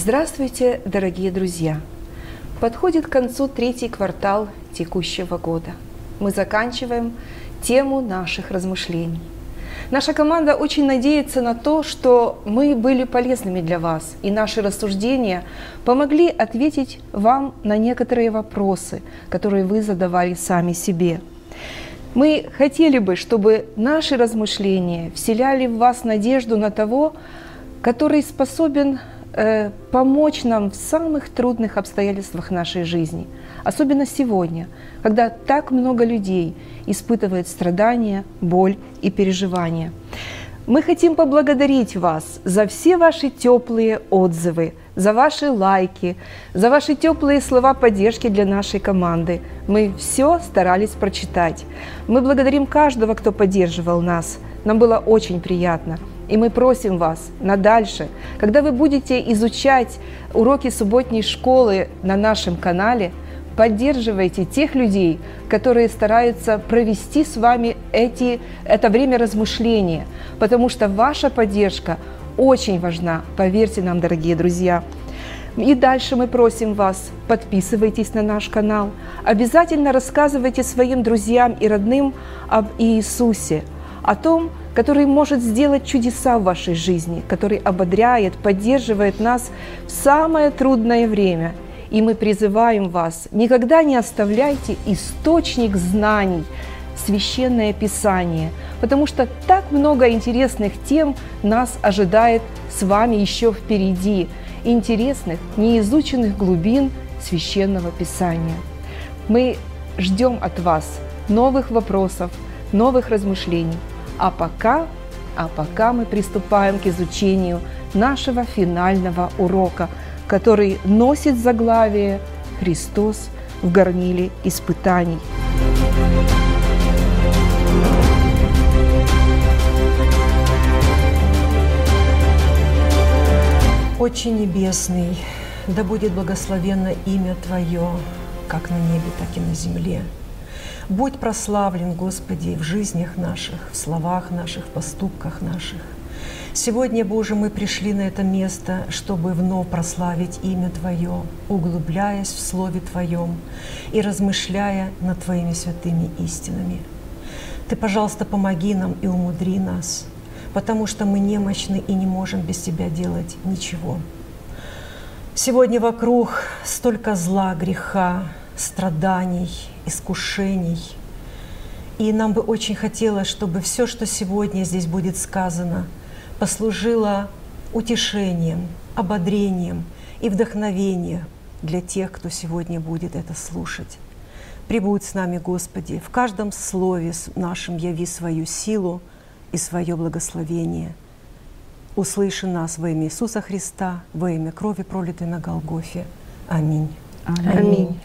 Здравствуйте, дорогие друзья! Подходит к концу третий квартал текущего года. Мы заканчиваем тему наших размышлений. Наша команда очень надеется на то, что мы были полезными для вас, и наши рассуждения помогли ответить вам на некоторые вопросы, которые вы задавали сами себе. Мы хотели бы, чтобы наши размышления вселяли в вас надежду на того, который способен Э, помочь нам в самых трудных обстоятельствах нашей жизни, особенно сегодня, когда так много людей испытывает страдания, боль и переживания. Мы хотим поблагодарить вас за все ваши теплые отзывы, за ваши лайки, за ваши теплые слова поддержки для нашей команды. Мы все старались прочитать. Мы благодарим каждого, кто поддерживал нас. Нам было очень приятно. И мы просим вас на дальше, когда вы будете изучать уроки субботней школы на нашем канале, поддерживайте тех людей, которые стараются провести с вами эти, это время размышления, потому что ваша поддержка очень важна, поверьте нам, дорогие друзья. И дальше мы просим вас, подписывайтесь на наш канал, обязательно рассказывайте своим друзьям и родным об Иисусе, о том, который может сделать чудеса в вашей жизни, который ободряет, поддерживает нас в самое трудное время. И мы призываем вас, никогда не оставляйте источник знаний, священное Писание, потому что так много интересных тем нас ожидает с вами еще впереди, интересных, неизученных глубин священного Писания. Мы ждем от вас новых вопросов, новых размышлений. А пока, а пока мы приступаем к изучению нашего финального урока, который носит заглавие «Христос в горниле испытаний». Отче Небесный, да будет благословенно имя Твое, как на небе, так и на земле – Будь прославлен, Господи, в жизнях наших, в словах наших, в поступках наших. Сегодня, Боже, мы пришли на это место, чтобы вновь прославить имя Твое, углубляясь в Слове Твоем и размышляя над Твоими святыми истинами. Ты, пожалуйста, помоги нам и умудри нас, потому что мы немощны и не можем без Тебя делать ничего. Сегодня вокруг столько зла, греха, страданий, искушений. И нам бы очень хотелось, чтобы все, что сегодня здесь будет сказано, послужило утешением, ободрением и вдохновением для тех, кто сегодня будет это слушать. Прибудь с нами, Господи, в каждом слове нашем яви свою силу и свое благословение. Услыши нас во имя Иисуса Христа, во имя крови, пролитой на Голгофе. Аминь. Аминь. Аминь.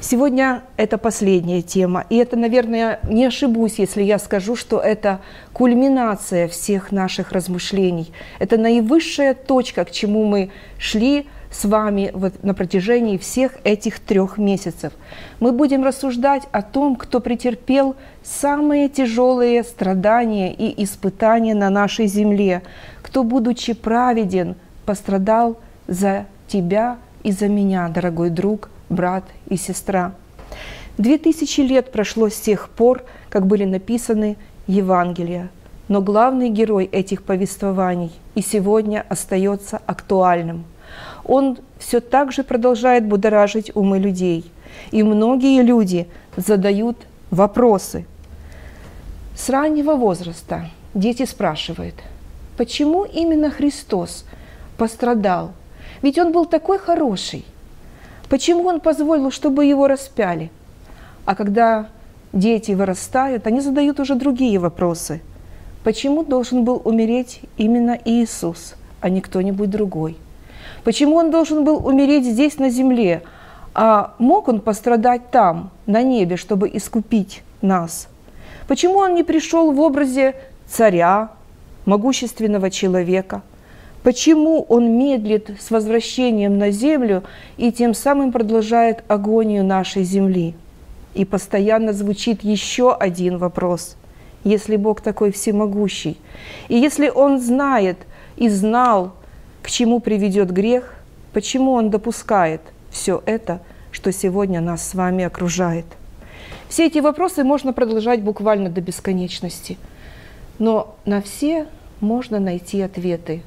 Сегодня это последняя тема, и это, наверное, не ошибусь, если я скажу, что это кульминация всех наших размышлений. Это наивысшая точка, к чему мы шли с вами вот на протяжении всех этих трех месяцев. Мы будем рассуждать о том, кто претерпел самые тяжелые страдания и испытания на нашей земле, кто, будучи праведен, пострадал за тебя и за меня, дорогой друг – брат и сестра. Две тысячи лет прошло с тех пор, как были написаны Евангелия, но главный герой этих повествований и сегодня остается актуальным. Он все так же продолжает будоражить умы людей, и многие люди задают вопросы. С раннего возраста дети спрашивают, почему именно Христос пострадал? Ведь он был такой хороший – Почему он позволил, чтобы его распяли? А когда дети вырастают, они задают уже другие вопросы. Почему должен был умереть именно Иисус, а не кто-нибудь другой? Почему он должен был умереть здесь, на земле, а мог он пострадать там, на небе, чтобы искупить нас? Почему он не пришел в образе царя, могущественного человека – Почему он медлит с возвращением на землю и тем самым продолжает агонию нашей земли? И постоянно звучит еще один вопрос. Если Бог такой всемогущий, и если Он знает и знал, к чему приведет грех, почему Он допускает все это, что сегодня нас с вами окружает. Все эти вопросы можно продолжать буквально до бесконечности, но на все можно найти ответы,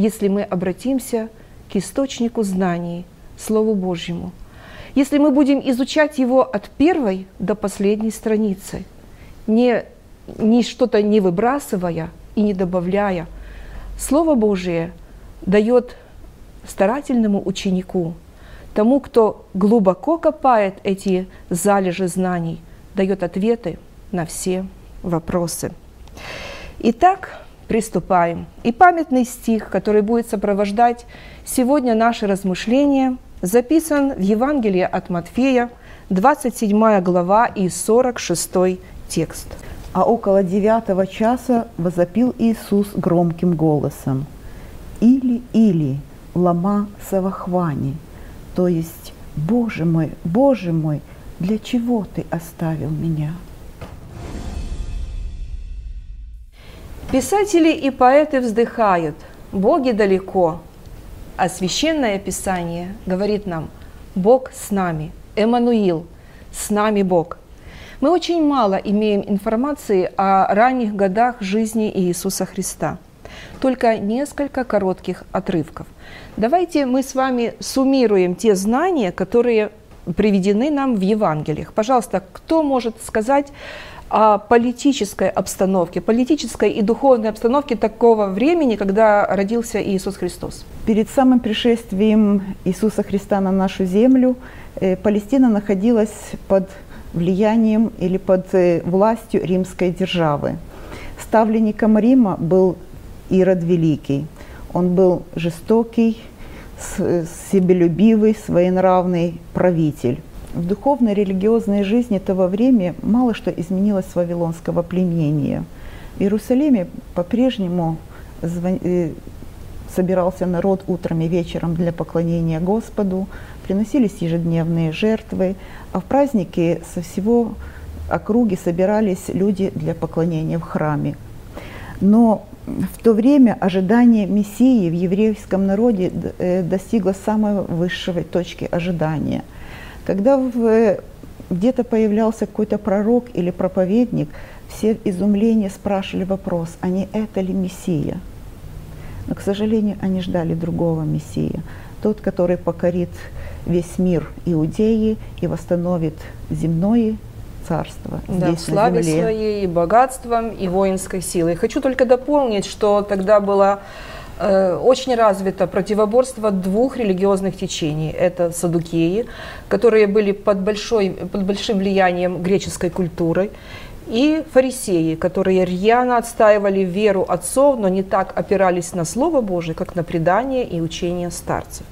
если мы обратимся к источнику знаний, Слову Божьему, если мы будем изучать его от первой до последней страницы, не, не что-то не выбрасывая и не добавляя. Слово Божие дает старательному ученику, тому, кто глубоко копает эти залежи знаний, дает ответы на все вопросы. Итак, приступаем. И памятный стих, который будет сопровождать сегодня наши размышления, записан в Евангелии от Матфея, 27 глава и 46 текст. А около девятого часа возопил Иисус громким голосом. «Или, или, лама савахвани», то есть «Боже мой, Боже мой, для чего Ты оставил меня?» Писатели и поэты вздыхают, боги далеко, а Священное Писание говорит нам, Бог с нами, Эммануил, с нами Бог. Мы очень мало имеем информации о ранних годах жизни Иисуса Христа. Только несколько коротких отрывков. Давайте мы с вами суммируем те знания, которые приведены нам в Евангелиях. Пожалуйста, кто может сказать о политической обстановке, политической и духовной обстановке такого времени, когда родился Иисус Христос? Перед самым пришествием Иисуса Христа на нашу землю э, Палестина находилась под влиянием или под э, властью римской державы. Ставленником Рима был Ирод Великий. Он был жестокий, себелюбивый, своенравный правитель. В духовной религиозной жизни того времени мало что изменилось с вавилонского пленения. В Иерусалиме по-прежнему э, собирался народ утром и вечером для поклонения Господу, приносились ежедневные жертвы, а в праздники со всего округи собирались люди для поклонения в храме. Но в то время ожидание Мессии в еврейском народе э, достигло самой высшей точки ожидания – когда в, где-то появлялся какой-то пророк или проповедник, все в изумлении спрашивали вопрос, а не это ли Мессия? Но, к сожалению, они ждали другого Мессия. Тот, который покорит весь мир Иудеи и восстановит земное царство да, здесь, в славе на земле. своей, и богатством, и воинской силой. Хочу только дополнить, что тогда была Э, очень развито противоборство двух религиозных течений. Это садукеи, которые были под, большой, под большим влиянием греческой культуры, и фарисеи, которые рьяно отстаивали веру отцов, но не так опирались на Слово Божие, как на предание и учение старцев.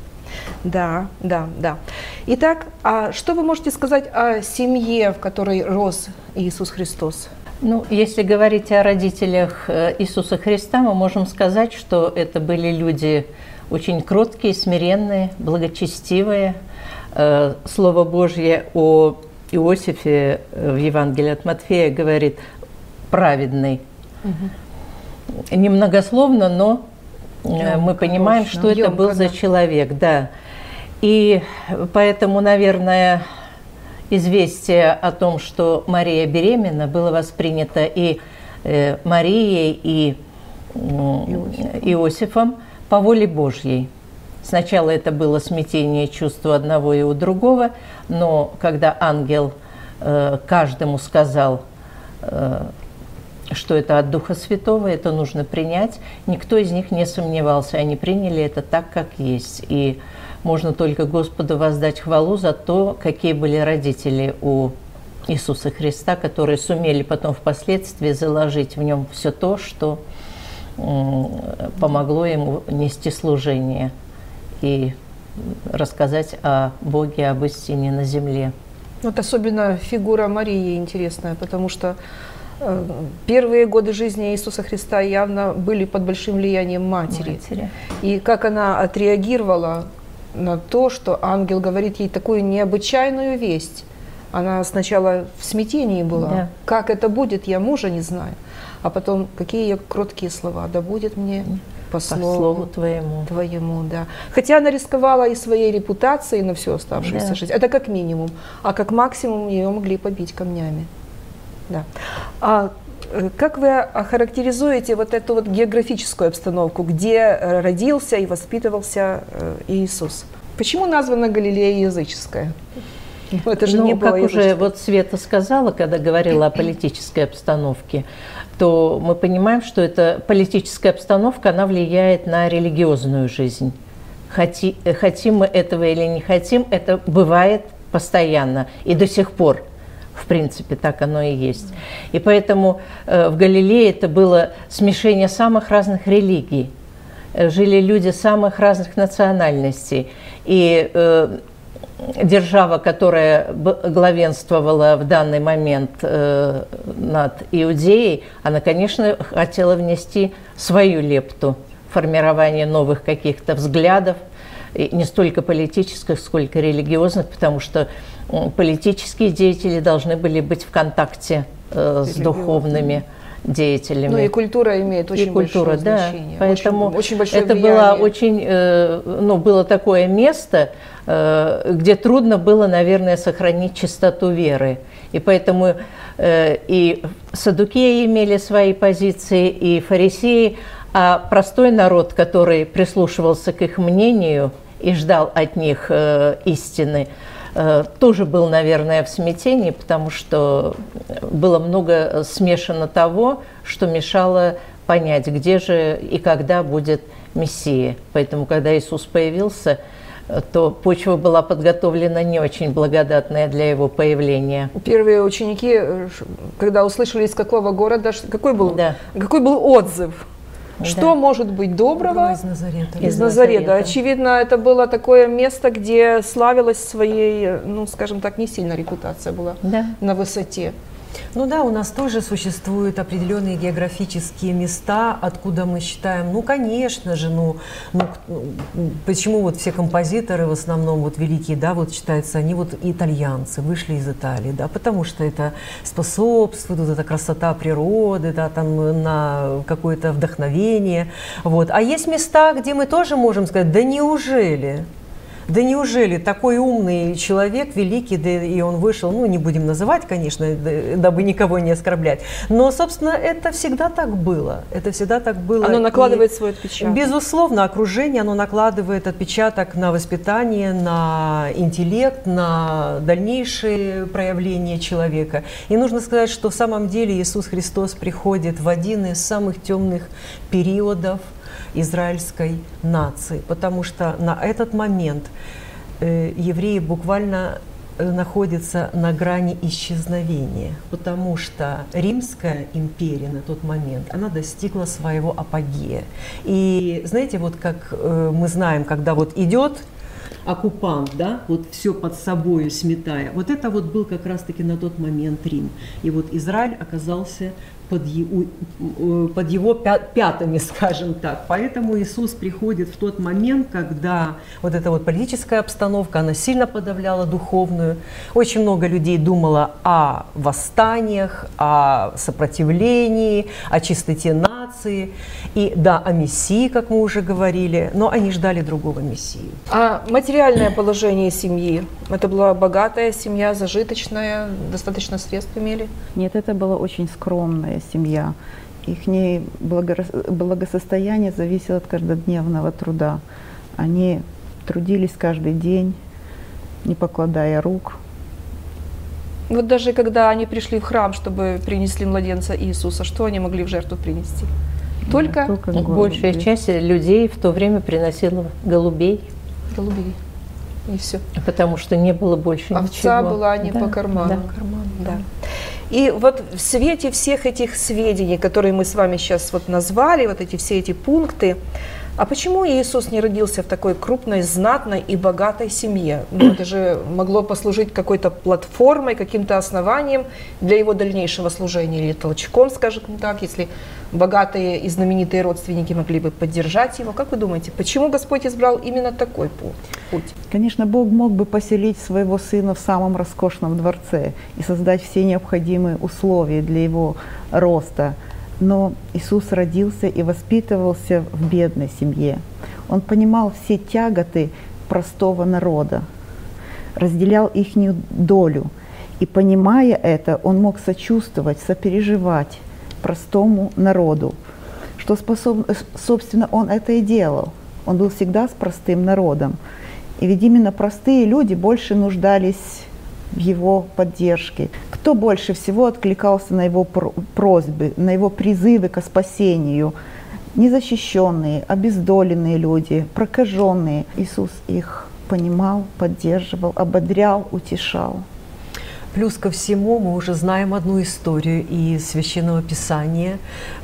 Да, да, да. Итак, а что вы можете сказать о семье, в которой рос Иисус Христос? Ну, если говорить о родителях э, Иисуса Христа, мы можем сказать, что это были люди очень кроткие, смиренные, благочестивые. Э, Слово Божье о Иосифе э, в Евангелии от Матфея говорит «праведный». Угу. Немногословно, но Емко, мы понимаем, хорошо. что это был да. за человек, да. И поэтому, наверное, известие о том, что Мария беременна, было воспринято и э, Марией, и Иосифом по воле Божьей. Сначала это было смятение чувства одного и у другого, но когда ангел э, каждому сказал, э, что это от Духа Святого, это нужно принять, никто из них не сомневался, они приняли это так, как есть. И можно только Господу воздать хвалу за то, какие были родители у Иисуса Христа, которые сумели потом впоследствии заложить в нем все то, что помогло ему нести служение и рассказать о Боге, об истине на земле. Вот особенно фигура Марии интересная, потому что э, первые годы жизни Иисуса Христа явно были под большим влиянием матери. матери. И как она отреагировала на то, что ангел говорит ей такую необычайную весть. Она сначала в смятении была. Да. Как это будет, я мужа не знаю. А потом, какие ее кроткие слова. Да будет мне по по слову, слову твоему. твоему, да. Хотя она рисковала и своей репутацией на всю оставшуюся Да. жизнь. Это как минимум. А как максимум ее могли побить камнями. Да. А как вы охарактеризуете вот эту вот географическую обстановку, где э, родился и воспитывался э, Иисус? Почему названа Галилея языческая? Ну, Это же Ну, не было как уже вот Света сказала, когда говорила о политической обстановке, то мы понимаем, что эта политическая обстановка, она влияет на религиозную жизнь. Хоти- э, хотим мы этого или не хотим, это бывает постоянно и до сих пор. В принципе, так оно и есть. И поэтому э, в Галилее это было смешение самых разных религий. Э, Жили люди самых разных национальностей. И э, держава, которая главенствовала в данный момент над Иудеей, она, конечно, хотела внести свою лепту формирование новых каких-то взглядов, не столько политических, сколько религиозных, потому что политические деятели должны были быть в контакте э, с духовными деятелями. Ну и культура имеет очень И культура, большое да. значение. Поэтому очень, очень большое это влияние. было очень, э, ну, было такое место, э, где трудно было, наверное, сохранить чистоту веры. И поэтому э, и садукеи имели свои позиции, и фарисеи, а простой народ, который прислушивался к их мнению и ждал от них э, истины, э, тоже был, наверное, в смятении, потому что было много смешано того, что мешало понять, где же и когда будет Мессия. Поэтому, когда Иисус появился, то почва была подготовлена не очень благодатная для его появления. Первые ученики, э, когда услышали из какого города, какой был, Да. какой был отзыв? Что Да. может быть доброго из Назарета. из Из Назарета? Назарета. Очевидно, это было такое место, где славилась своей, ну, скажем так, не сильно репутация была Да. на высоте. Ну да, у нас тоже существуют определенные географические места, откуда мы считаем, ну, конечно же, ну, ну, ну, почему вот все композиторы в основном вот великие, да, вот считаются, они вот итальянцы, вышли из Италии, да, потому что это способствует, вот эта красота природы, да, там на какое-то вдохновение, вот. А есть места, где мы тоже можем сказать, да неужели? Да неужели такой умный человек, великий, да и он вышел, ну, не будем называть, конечно, да- дабы никого не оскорблять, но, собственно, это всегда так было. Это всегда так было. Оно И, накладывает свой отпечаток. Безусловно, окружение, оно накладывает отпечаток на воспитание, на интеллект, на дальнейшие проявления человека. И нужно сказать, что в самом деле Иисус Христос приходит в один из самых темных периодов израильской нации, потому что на этот момент э, евреи буквально э, находятся на грани исчезновения, потому что Римская империя на тот момент, она достигла своего апогея. И знаете, вот как э, мы знаем, когда вот идет оккупант, да, вот все под собой сметая. Вот это вот был как раз-таки на тот момент Рим. И вот Израиль оказался под, его, под его пя- пятами, скажем так. Поэтому Иисус приходит в тот момент, когда вот эта вот политическая обстановка, она сильно подавляла духовную. Очень много людей думало о восстаниях, о сопротивлении, о чистоте нации. И да, о Мессии, как мы уже говорили, но они ждали другого Мессии. А материальное положение семьи? Это была богатая семья, зажиточная, достаточно средств имели? Нет, это была очень скромная семья. Их благосостояние зависело от каждодневного труда. Они трудились каждый день, не покладая рук. Вот даже когда они пришли в храм, чтобы принесли младенца Иисуса, что они могли в жертву принести? Только Только Ну, Большая голуби. часть людей в то время приносила голубей, голубей. И все. потому что не было больше Овца ничего. была не Да, по карману. да. Да. И вот в свете всех этих сведений, которые мы с вами сейчас вот назвали, вот эти все эти пункты, а почему Иисус не родился в такой крупной, знатной и богатой семье? Ну, это же могло послужить какой-то платформой, каким-то основанием для его дальнейшего служения или толчком, скажем так, если богатые и знаменитые родственники могли бы поддержать его. Как вы думаете, почему Господь избрал именно такой пу- путь? Конечно, Бог мог бы поселить своего сына в самом роскошном дворце и создать все необходимые условия для его роста Но Иисус родился и воспитывался в бедной семье. Он понимал все тяготы простого народа, разделял их долю. И понимая это, он мог сочувствовать, сопереживать простому народу, что способ, собственно, он это и делал. Он был всегда с простым народом. И ведь именно простые люди больше нуждались в его поддержке. Кто больше всего откликался на его просьбы, на его призывы к спасению? Незащищенные, обездоленные люди, прокаженные. Иисус их понимал, поддерживал, ободрял, утешал. Плюс ко всему мы уже знаем одну историю из Священного Писания.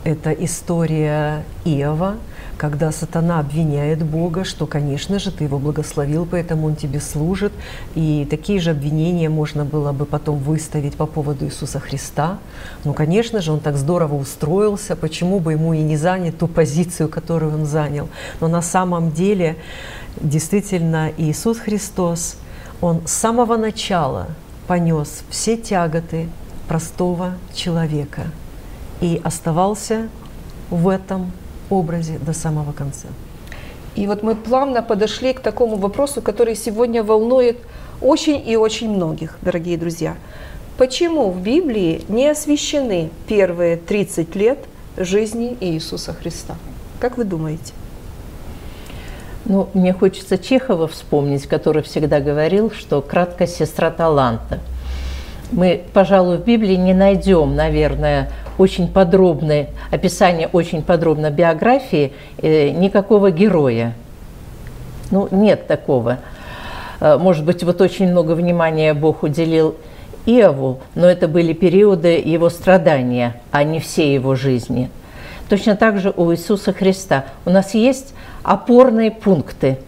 Это история Иова, когда сатана обвиняет Бога, что, конечно же, ты его благословил, поэтому он тебе служит. И такие же обвинения можно было бы потом выставить по поводу Иисуса Христа. Ну, конечно же, он так здорово устроился, почему бы ему и не занять ту позицию, которую он занял. Но на самом деле, действительно, Иисус Христос, он с самого начала понес все тяготы простого человека и оставался в этом образе до самого конца. И вот мы плавно подошли к такому вопросу, который сегодня волнует очень и очень многих, дорогие друзья. Почему в Библии не освящены первые 30 лет жизни Иисуса Христа? Как вы думаете? Ну, мне хочется Чехова вспомнить, который всегда говорил, что краткость сестра таланта. Мы, пожалуй, в Библии не найдем, наверное, очень подробное описание, очень подробно биографии э, никакого героя. Ну, нет такого. Э, может быть, вот очень много внимания Бог уделил Иову, но это были периоды его страдания, а не все его жизни. Точно так же у Иисуса Христа. У нас есть опорные пункты,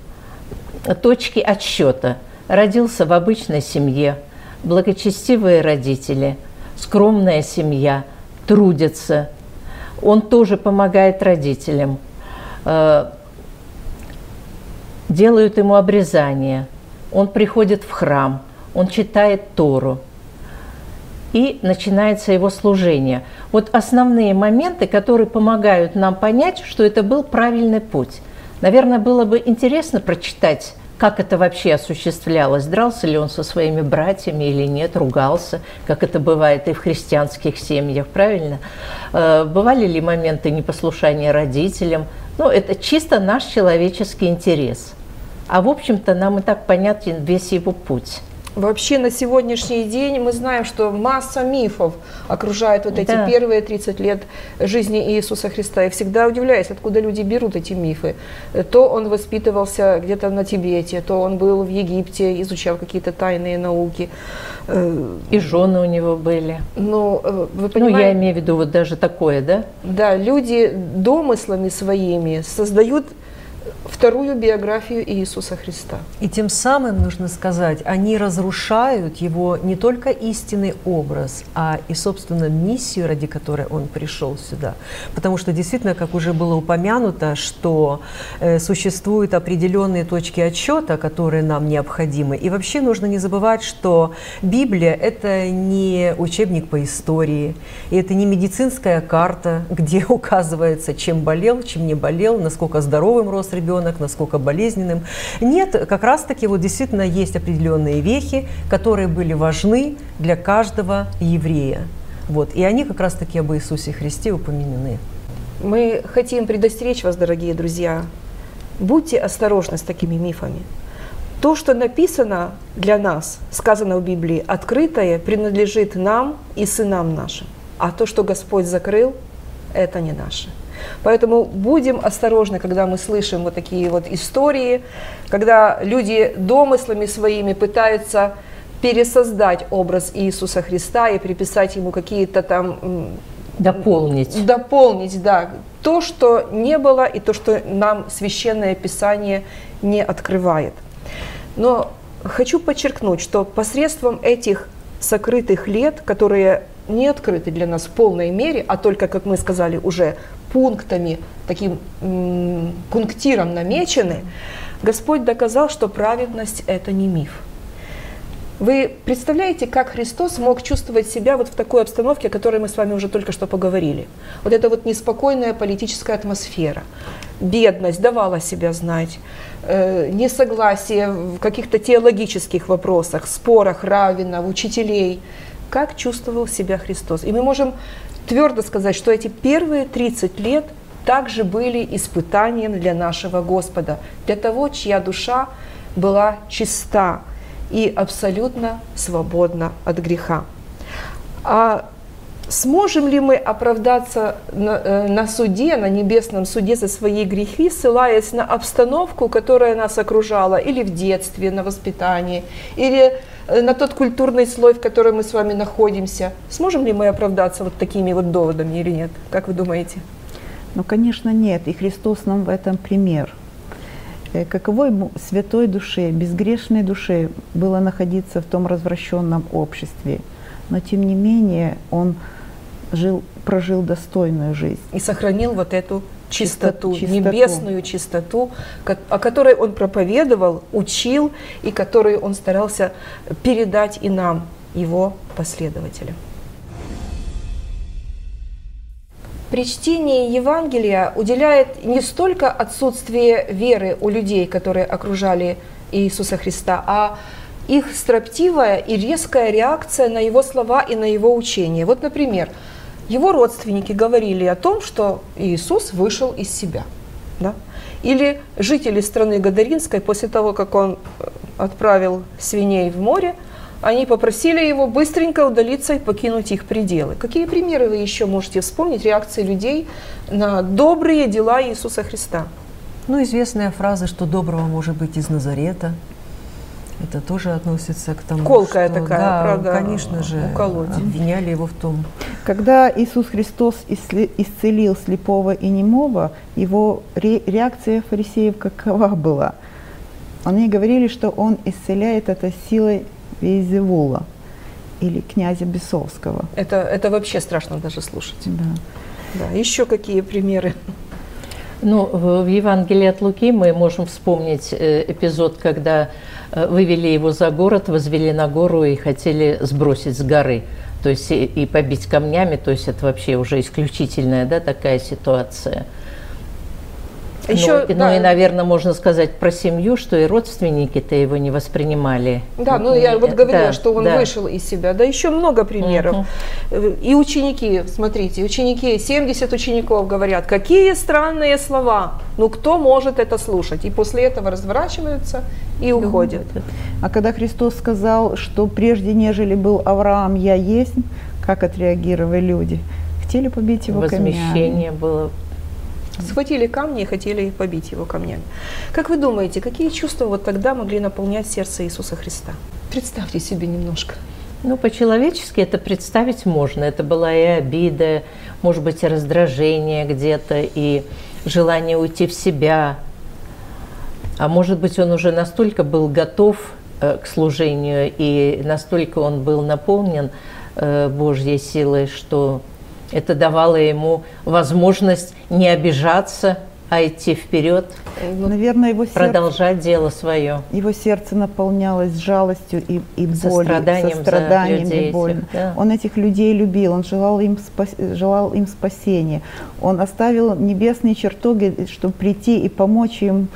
точки отсчета. Родился в обычной семье, благочестивые родители, скромная семья – трудится. Он тоже помогает родителям. Э, делают ему обрезание. Он приходит в храм, он читает Тору. И начинается его служение. Вот основные моменты, которые помогают нам понять, что это был правильный путь. Наверное, было бы интересно прочитать как это вообще осуществлялось, дрался ли он со своими братьями или нет, ругался, как это бывает и в христианских семьях, правильно? Э, бывали ли моменты непослушания родителям? Ну, это чисто наш человеческий интерес. А в общем-то нам и так понятен весь его путь. Вообще на сегодняшний день мы знаем, что масса мифов окружает вот эти да. первые 30 лет жизни Иисуса Христа. Я всегда удивляюсь, откуда люди берут эти мифы. То он воспитывался где-то на Тибете, то он был в Египте, изучал какие-то тайные науки. Э, И жены у него были. Ну, э, вы понимаете? Ну, я имею в виду вот даже такое, да? Да, люди домыслами своими создают вторую биографию Иисуса Христа. И тем самым, нужно сказать, они разрушают его не только истинный образ, а и, собственно, миссию, ради которой он пришел сюда. Потому что действительно, как уже было упомянуто, что э, существуют определенные точки отсчета, которые нам необходимы. И вообще нужно не забывать, что Библия – это не учебник по истории, и это не медицинская карта, где указывается, чем болел, чем не болел, насколько здоровым рос ребенок, насколько болезненным. Нет, как раз-таки вот действительно есть определенные вехи, которые были важны для каждого еврея. Вот, и они как раз-таки об Иисусе Христе упомянены. Мы хотим предостеречь вас, дорогие друзья, будьте осторожны с такими мифами. То, что написано для нас, сказано в Библии, открытое, принадлежит нам и сынам нашим. А то, что Господь закрыл, это не наше. Поэтому будем осторожны, когда мы слышим вот такие вот истории, когда люди домыслами своими пытаются пересоздать образ Иисуса Христа и приписать ему какие-то там... Дополнить. Дополнить, да. То, что не было, и то, что нам Священное Писание не открывает. Но хочу подчеркнуть, что посредством этих сокрытых лет, которые не открыты для нас в полной мере, а только, как мы сказали, уже пунктами, таким пунктиром намечены, Господь доказал, что праведность – это не миф. Вы представляете, как Христос мог чувствовать себя вот в такой обстановке, о которой мы с вами уже только что поговорили? Вот эта вот неспокойная политическая атмосфера, бедность давала себя знать, э, несогласие в каких-то теологических вопросах, спорах раввинов, учителей. Как чувствовал себя Христос? И мы можем твердо сказать, что эти первые 30 лет также были испытанием для нашего Господа, для того, чья душа была чиста, и абсолютно свободна от греха. А сможем ли мы оправдаться на, э, на суде, на небесном суде за свои грехи, ссылаясь на обстановку, которая нас окружала или в детстве, на воспитании, или на тот культурный слой, в котором мы с вами находимся? Сможем ли мы оправдаться вот такими вот доводами или нет? Как вы думаете? Ну, конечно, нет. И Христос нам в этом пример – Э, каково ему святой душе, безгрешной душе было находиться в том развращенном обществе. Но тем не менее он жил, прожил достойную жизнь. И сохранил вот эту чистоту, чистоту, небесную чистоту, о которой он проповедовал, учил и которую он старался передать и нам, его последователям. при чтении Евангелия уделяет не столько отсутствие веры у людей, которые окружали Иисуса Христа, а их строптивая и резкая реакция на его слова и на его учение. Вот, например, его родственники говорили о том, что Иисус вышел из себя. Да? Или жители страны Гадаринской после того, как он отправил свиней в море, они попросили его быстренько удалиться и покинуть их пределы. Какие примеры вы еще можете вспомнить реакции людей на добрые дела Иисуса Христа? Ну, известная фраза, что доброго может быть из Назарета. Это тоже относится к тому, Колкая что, такая, да, правда, конечно же, уколоть. обвиняли его в том. Когда Иисус Христос исцелил слепого и немого, его реакция фарисеев какова была? Они говорили, что он исцеляет это силой Вейзевула или князя Бесовского. Это, это вообще страшно даже слушать. Да. Да. Еще какие примеры? Ну, в Евангелии от Луки мы можем вспомнить э, эпизод, когда вывели его за город, возвели на гору и хотели сбросить с горы. То есть и побить камнями, то есть это вообще уже исключительная да, такая ситуация. Еще, ну, да. ну и, наверное, можно сказать про семью, что и родственники-то его не воспринимали. Да, ну я вот говорила, да, что он да. вышел из себя. Да, еще много примеров. Угу. И ученики, смотрите, ученики, 70 учеников говорят, какие странные слова. Ну кто может это слушать? И после этого разворачиваются и уходят. А когда Христос сказал, что прежде нежели был Авраам, я есть, как отреагировали люди? Хотели побить его Возмещение камнями. было Схватили камни и хотели побить его камнями. Как вы думаете, какие чувства вот тогда могли наполнять сердце Иисуса Христа? Представьте себе немножко. Ну, по-человечески это представить можно. Это была и обида, может быть, и раздражение где-то, и желание уйти в себя. А может быть, он уже настолько был готов э, к служению, и настолько он был наполнен э, Божьей силой, что это давало ему возможность не обижаться, а идти вперед, Наверное, его продолжать дело свое. Его сердце наполнялось жалостью и, и болью, состраданием, состраданием и болью. Этих, да. Он этих людей любил, он желал им, спас, желал им спасения. Он оставил небесные чертоги, чтобы прийти и помочь им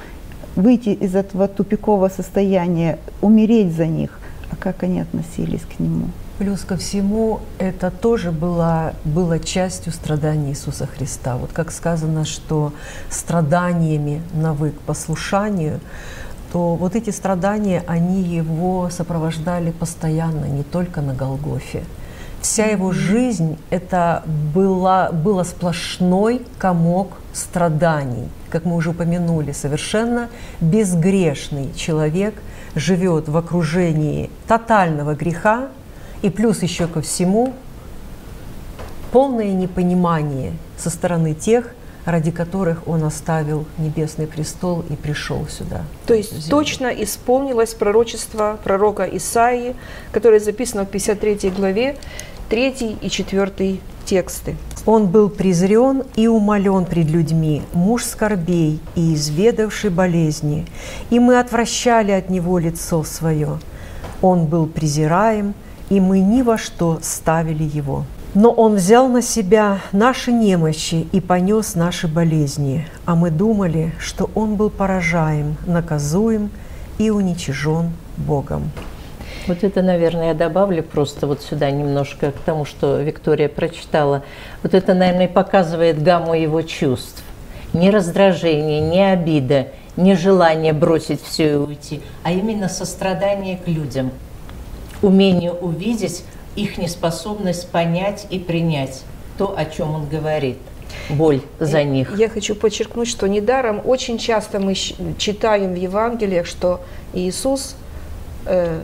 выйти из этого тупикового состояния, умереть за них. А как они относились к нему? Плюс ко всему, это тоже было, было частью страданий Иисуса Христа. Вот как сказано, что страданиями навык послушанию, то вот эти страдания, они его сопровождали постоянно, не только на Голгофе. Вся его жизнь это была, было сплошной комок страданий. Как мы уже упомянули, совершенно безгрешный человек живет в окружении тотального греха, и плюс еще ко всему полное непонимание со стороны тех, ради которых он оставил небесный престол и пришел сюда. То есть точно исполнилось пророчество пророка Исаии, которое записано в 53 главе, 3 и 4 тексты. Он был презрен и умолен пред людьми, муж скорбей и изведавший болезни, и мы отвращали от него лицо свое. Он был презираем, и мы ни во что ставили Его. Но Он взял на себя наши немощи и понес наши болезни, а мы думали, что Он был поражаем, наказуем и уничижен Богом. Вот это, наверное, я добавлю просто вот сюда немножко к тому, что Виктория прочитала. Вот это, наверное, показывает гамму его чувств. Не раздражение, не обида, не желание бросить все и уйти, а именно сострадание к людям, умение увидеть их неспособность понять и принять то, о чем он говорит боль за них. Я хочу подчеркнуть, что недаром очень часто мы читаем в Евангелиях, что Иисус э,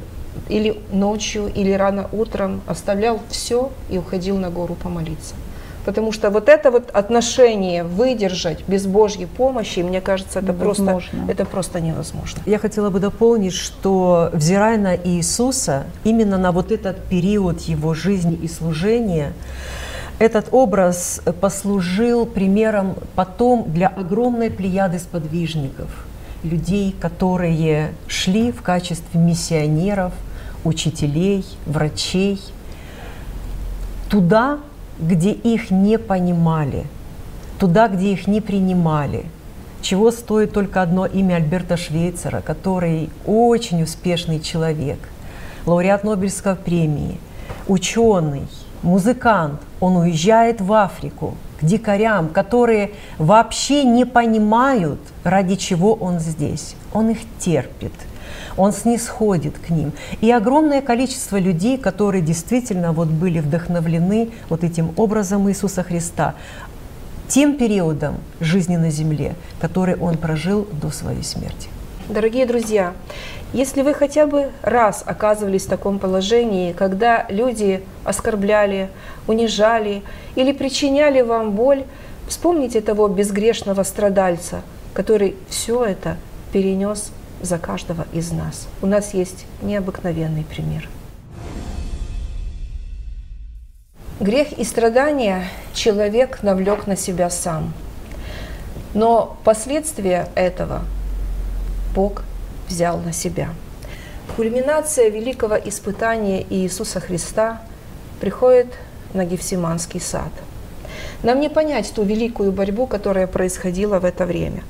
или ночью, или рано утром оставлял все и уходил на гору помолиться. Потому что вот это вот отношение выдержать без Божьей помощи, мне кажется, это, просто, это просто невозможно. Я хотела бы дополнить, что взирая на Иисуса, именно на вот этот период его жизни и служения, этот образ послужил примером потом для огромной плеяды сподвижников, людей, которые шли в качестве миссионеров, учителей, врачей, туда, где их не понимали, туда, где их не принимали. Чего стоит только одно имя Альберта Швейцера, который очень успешный человек, лауреат Нобелевской премии, ученый, музыкант. Он уезжает в Африку к дикарям, которые вообще не понимают, ради чего он здесь. Он их терпит – он снисходит к ним. И огромное количество людей, которые действительно вот были вдохновлены вот этим образом Иисуса Христа, тем периодом жизни на земле, который он прожил до своей смерти. Дорогие друзья, если вы хотя бы раз оказывались в таком положении, когда люди оскорбляли, унижали или причиняли вам боль, вспомните того безгрешного страдальца, который все это перенес за каждого из нас. У нас есть необыкновенный пример. Грех и страдания человек навлек на себя сам. Но последствия этого Бог взял на себя. Кульминация великого испытания Иисуса Христа приходит на Гефсиманский сад – нам не понять ту великую борьбу, которая происходила в это время.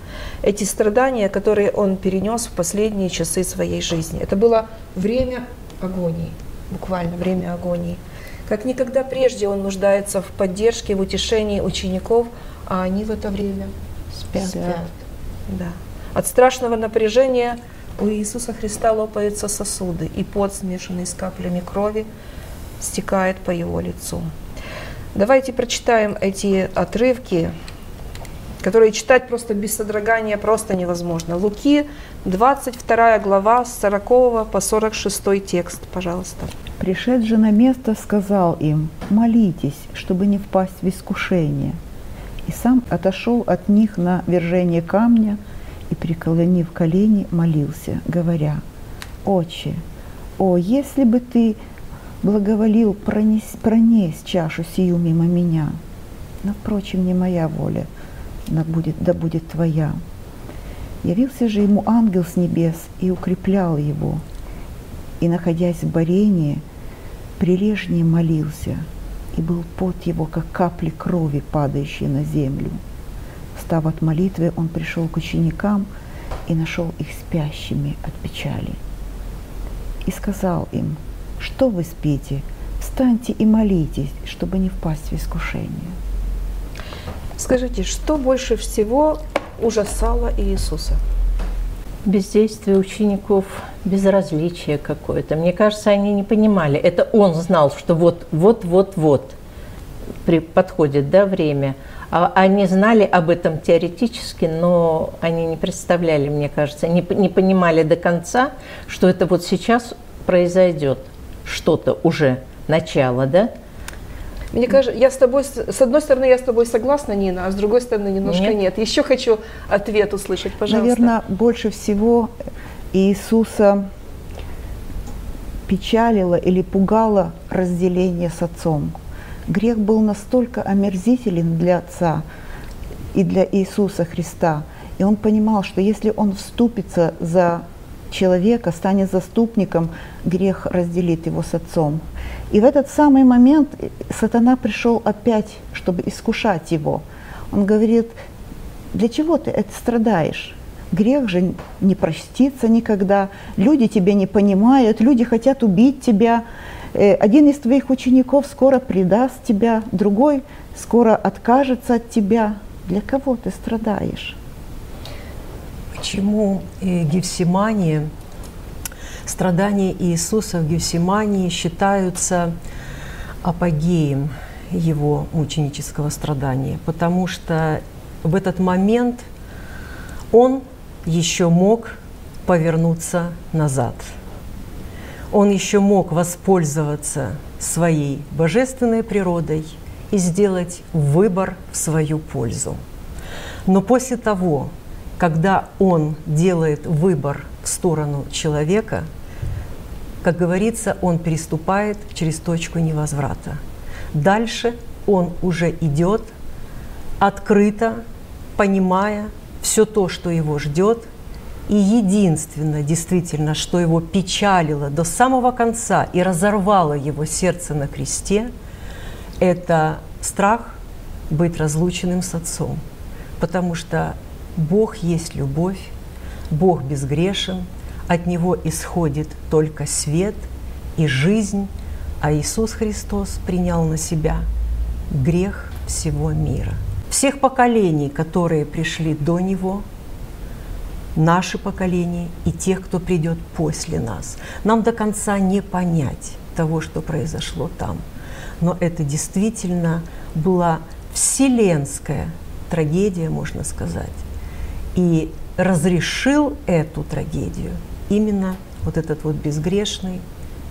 Эти страдания, которые он перенес в последние часы своей жизни. Это было время агонии, буквально время агонии. Как никогда прежде он нуждается в поддержке, в утешении учеников, а они в это время спят. спят. Да. От страшного напряжения у Иисуса Христа лопаются сосуды, и пот, смешанный с каплями крови, стекает по его лицу. Давайте прочитаем эти отрывки, которые читать просто без содрогания просто невозможно. Луки, 22 глава, с 40 по 46 текст, пожалуйста. Пришед же на место, сказал им, молитесь, чтобы не впасть в искушение. И сам отошел от них на вержение камня и, преклонив колени, молился, говоря, «Отче, о, если бы ты благоволил пронес, пронес чашу сию мимо меня. Но, впрочем, не моя воля, да будет, да будет твоя. Явился же ему ангел с небес и укреплял его, и, находясь в борении, прилежнее молился, и был пот его, как капли крови, падающие на землю. Встав от молитвы, он пришел к ученикам и нашел их спящими от печали. И сказал им, что вы спите? Встаньте и молитесь, чтобы не впасть в искушение. Скажите, что больше всего ужасало Иисуса? Бездействие учеников, безразличие какое-то. Мне кажется, они не понимали. Это он знал, что вот, вот, вот, вот при, подходит да, время. А они знали об этом теоретически, но они не представляли, мне кажется, не, не понимали до конца, что это вот сейчас произойдет что-то уже начало, да? Мне кажется, я с тобой, с одной стороны, я с тобой согласна, Нина, а с другой стороны, немножко нет. нет. Еще хочу ответ услышать, пожалуйста. Наверное, больше всего Иисуса печалило или пугало разделение с Отцом. Грех был настолько омерзителен для Отца и для Иисуса Христа, и он понимал, что если он вступится за человека станет заступником, грех разделит его с отцом. И в этот самый момент сатана пришел опять, чтобы искушать его. Он говорит, для чего ты это страдаешь? Грех же не простится никогда, люди тебя не понимают, люди хотят убить тебя. Э, один из твоих учеников скоро предаст тебя, другой скоро откажется от тебя. Для кого ты страдаешь? Почему э, Гефсимания, страдания Иисуса в Гефсимании считаются апогеем его мученического страдания? Потому что в этот момент он еще мог повернуться назад. Он еще мог воспользоваться своей божественной природой и сделать выбор в свою пользу. Но после того, когда он делает выбор в сторону человека, как говорится, он переступает через точку невозврата. Дальше он уже идет открыто, понимая все то, что его ждет, и единственное, действительно, что его печалило до самого конца и разорвало его сердце на кресте, это страх быть разлученным с отцом. Потому что Бог есть любовь, Бог безгрешен, от Него исходит только свет и жизнь, а Иисус Христос принял на себя грех всего мира. Всех поколений, которые пришли до Него, наши поколения и тех, кто придет после нас. Нам до конца не понять того, что произошло там. Но это действительно была вселенская трагедия, можно сказать. И разрешил эту трагедию именно вот этот вот безгрешный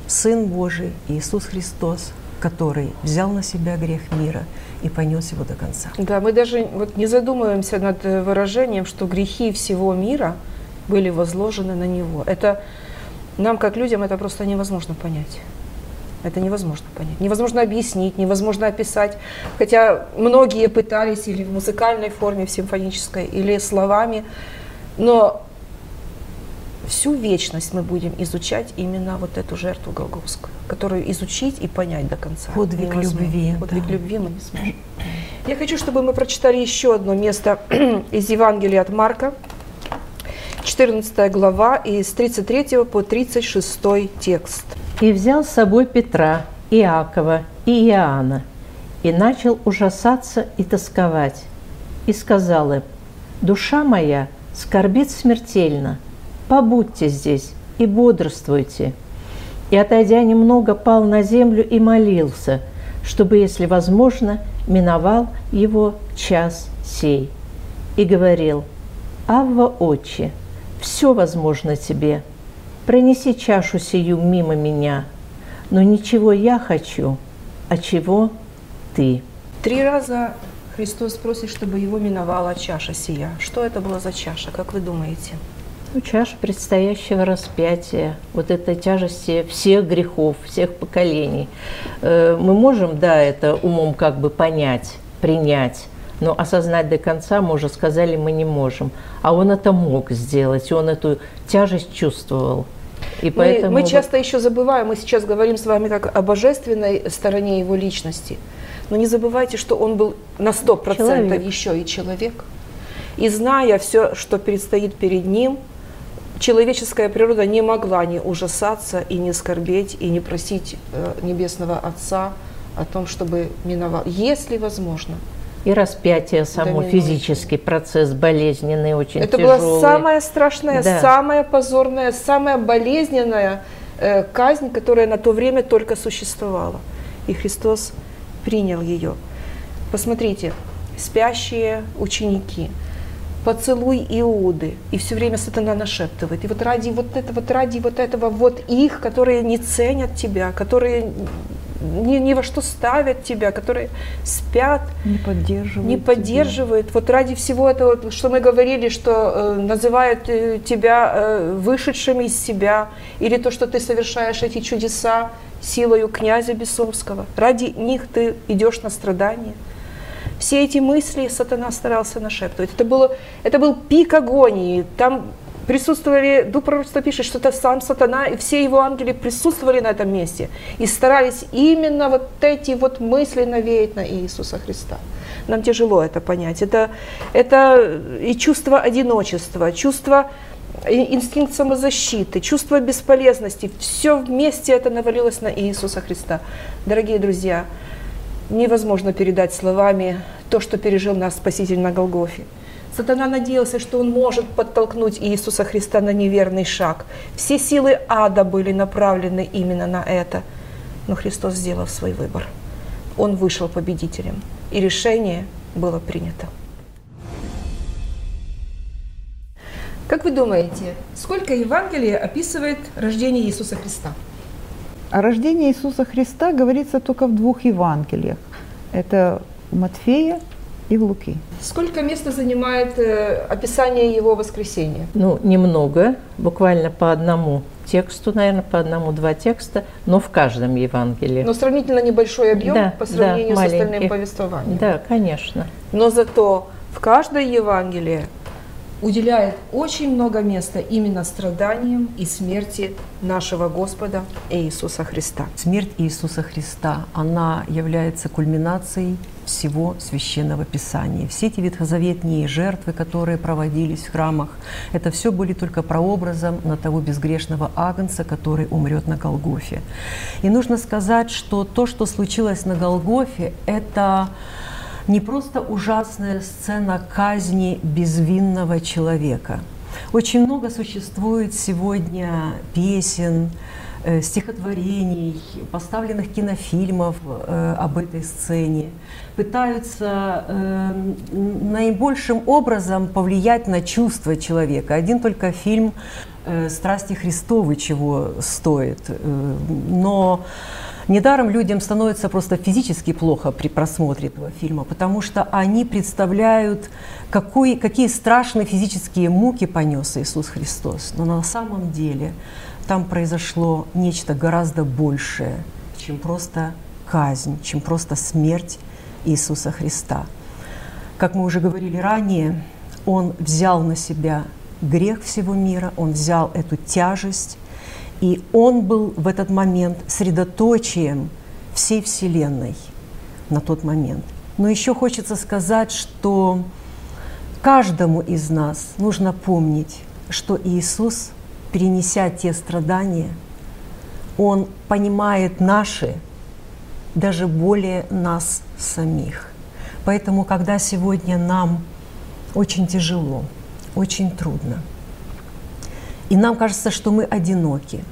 Сын Божий Иисус Христос, который взял на себя грех мира и понес его до конца. Да, мы даже вот не задумываемся над э, выражением, что грехи всего мира были возложены на Него. Это нам, как людям, это просто невозможно понять. Это невозможно понять. Невозможно объяснить, невозможно описать. Хотя многие пытались или в музыкальной форме, в симфонической, или словами. Но всю вечность мы будем изучать именно вот эту жертву Голгофскую, которую изучить и понять до конца. Подвиг любви. Подвиг да. любви мы не сможем. Я хочу, чтобы мы прочитали еще одно место из Евангелия от Марка, 14 глава, из 33 по 36 текст. «И взял с собой Петра, Иакова и Иоанна, и начал ужасаться и тосковать, и сказал им, «Душа моя скорбит смертельно, побудьте здесь и бодрствуйте». И, отойдя немного, пал на землю и молился, чтобы, если возможно, миновал его час сей. И говорил, «Авва, Отче, все возможно тебе, пронеси чашу сию мимо меня, но ничего я хочу, а чего ты». Три раза Христос просит, чтобы его миновала чаша сия. Что это была за чаша, как вы думаете? Ну, чаша предстоящего распятия, вот этой тяжести всех грехов, всех поколений. Э, мы можем, да, это умом как бы понять, принять, но осознать до конца, мы уже сказали, мы не можем. А он это мог сделать, он эту тяжесть чувствовал. И поэтому... мы, мы часто еще забываем, мы сейчас говорим с вами как о божественной стороне его личности. Но не забывайте, что он был на 100% человек. еще и человек. И зная все, что предстоит перед ним, человеческая природа не могла не ужасаться и не скорбеть, и не просить э, Небесного Отца о том, чтобы миновал, если возможно. И распятие само, да, физический процесс болезненный, очень Это тяжелый. была самая страшная, да. самая позорная, самая болезненная э, казнь, которая на то время только существовала. И Христос принял ее. Посмотрите, спящие ученики – поцелуй Иуды. И все время сатана нашептывает. И вот ради вот этого, вот ради вот этого, вот их, которые не ценят тебя, которые ни, ни во что ставят тебя, которые спят, не поддерживают, не поддерживают. Вот ради всего этого, что мы говорили, что э, называют э, тебя э, вышедшим из себя, или то, что ты совершаешь эти чудеса силою князя Бесовского. Ради них ты идешь на страдания. Все эти мысли сатана старался нашептывать. Это, было, это был пик агонии. Там присутствовали, Дух пророчества пишет, что это сам сатана и все его ангели присутствовали на этом месте и старались именно вот эти вот мысли навеять на Иисуса Христа. Нам тяжело это понять. Это, это и чувство одиночества, чувство инстинкт самозащиты, чувство бесполезности. Все вместе это навалилось на Иисуса Христа. Дорогие друзья, невозможно передать словами то, что пережил наш Спаситель на Голгофе. Сатана надеялся, что он может подтолкнуть Иисуса Христа на неверный шаг. Все силы ада были направлены именно на это. Но Христос сделал свой выбор. Он вышел победителем, и решение было принято. Как вы думаете, сколько Евангелия описывает рождение Иисуса Христа? О рождении Иисуса Христа говорится только в двух Евангелиях. Это Матфея и в Луки. Сколько места занимает э, описание его воскресения? Ну, немного, буквально по одному тексту, наверное, по одному-два текста, но в каждом Евангелии. Но сравнительно небольшой объем Да, по сравнению да, с остальным повествованием. Да, конечно. Но зато в каждой Евангелии уделяет очень много места именно страданиям и смерти нашего Господа Иисуса Христа. Смерть Иисуса Христа, она является кульминацией всего Священного Писания. Все эти ветхозаветные жертвы, которые проводились в храмах, это все были только прообразом на того безгрешного агнца, который умрет на Голгофе. И нужно сказать, что то, что случилось на Голгофе, это не просто ужасная сцена казни безвинного человека. Очень много существует сегодня песен, стихотворений, поставленных кинофильмов э, об этой сцене. Пытаются э, наибольшим образом повлиять на чувства человека. Один только фильм э, «Страсти Христовы» чего стоит. Э, Но Недаром людям становится просто физически плохо при просмотре этого фильма, потому что они представляют, какой, какие страшные физические муки понес Иисус Христос. Но на самом деле там произошло нечто гораздо большее, чем просто казнь, чем просто смерть Иисуса Христа. Как мы уже говорили ранее, Он взял на себя грех всего мира, Он взял эту тяжесть, и Он был в этот момент средоточием всей Вселенной на тот момент. Но еще хочется сказать, что каждому из нас нужно помнить, что Иисус, перенеся те страдания, Он понимает наши даже более нас самих. Поэтому, когда сегодня нам очень тяжело, очень трудно, и нам кажется, что мы одиноки,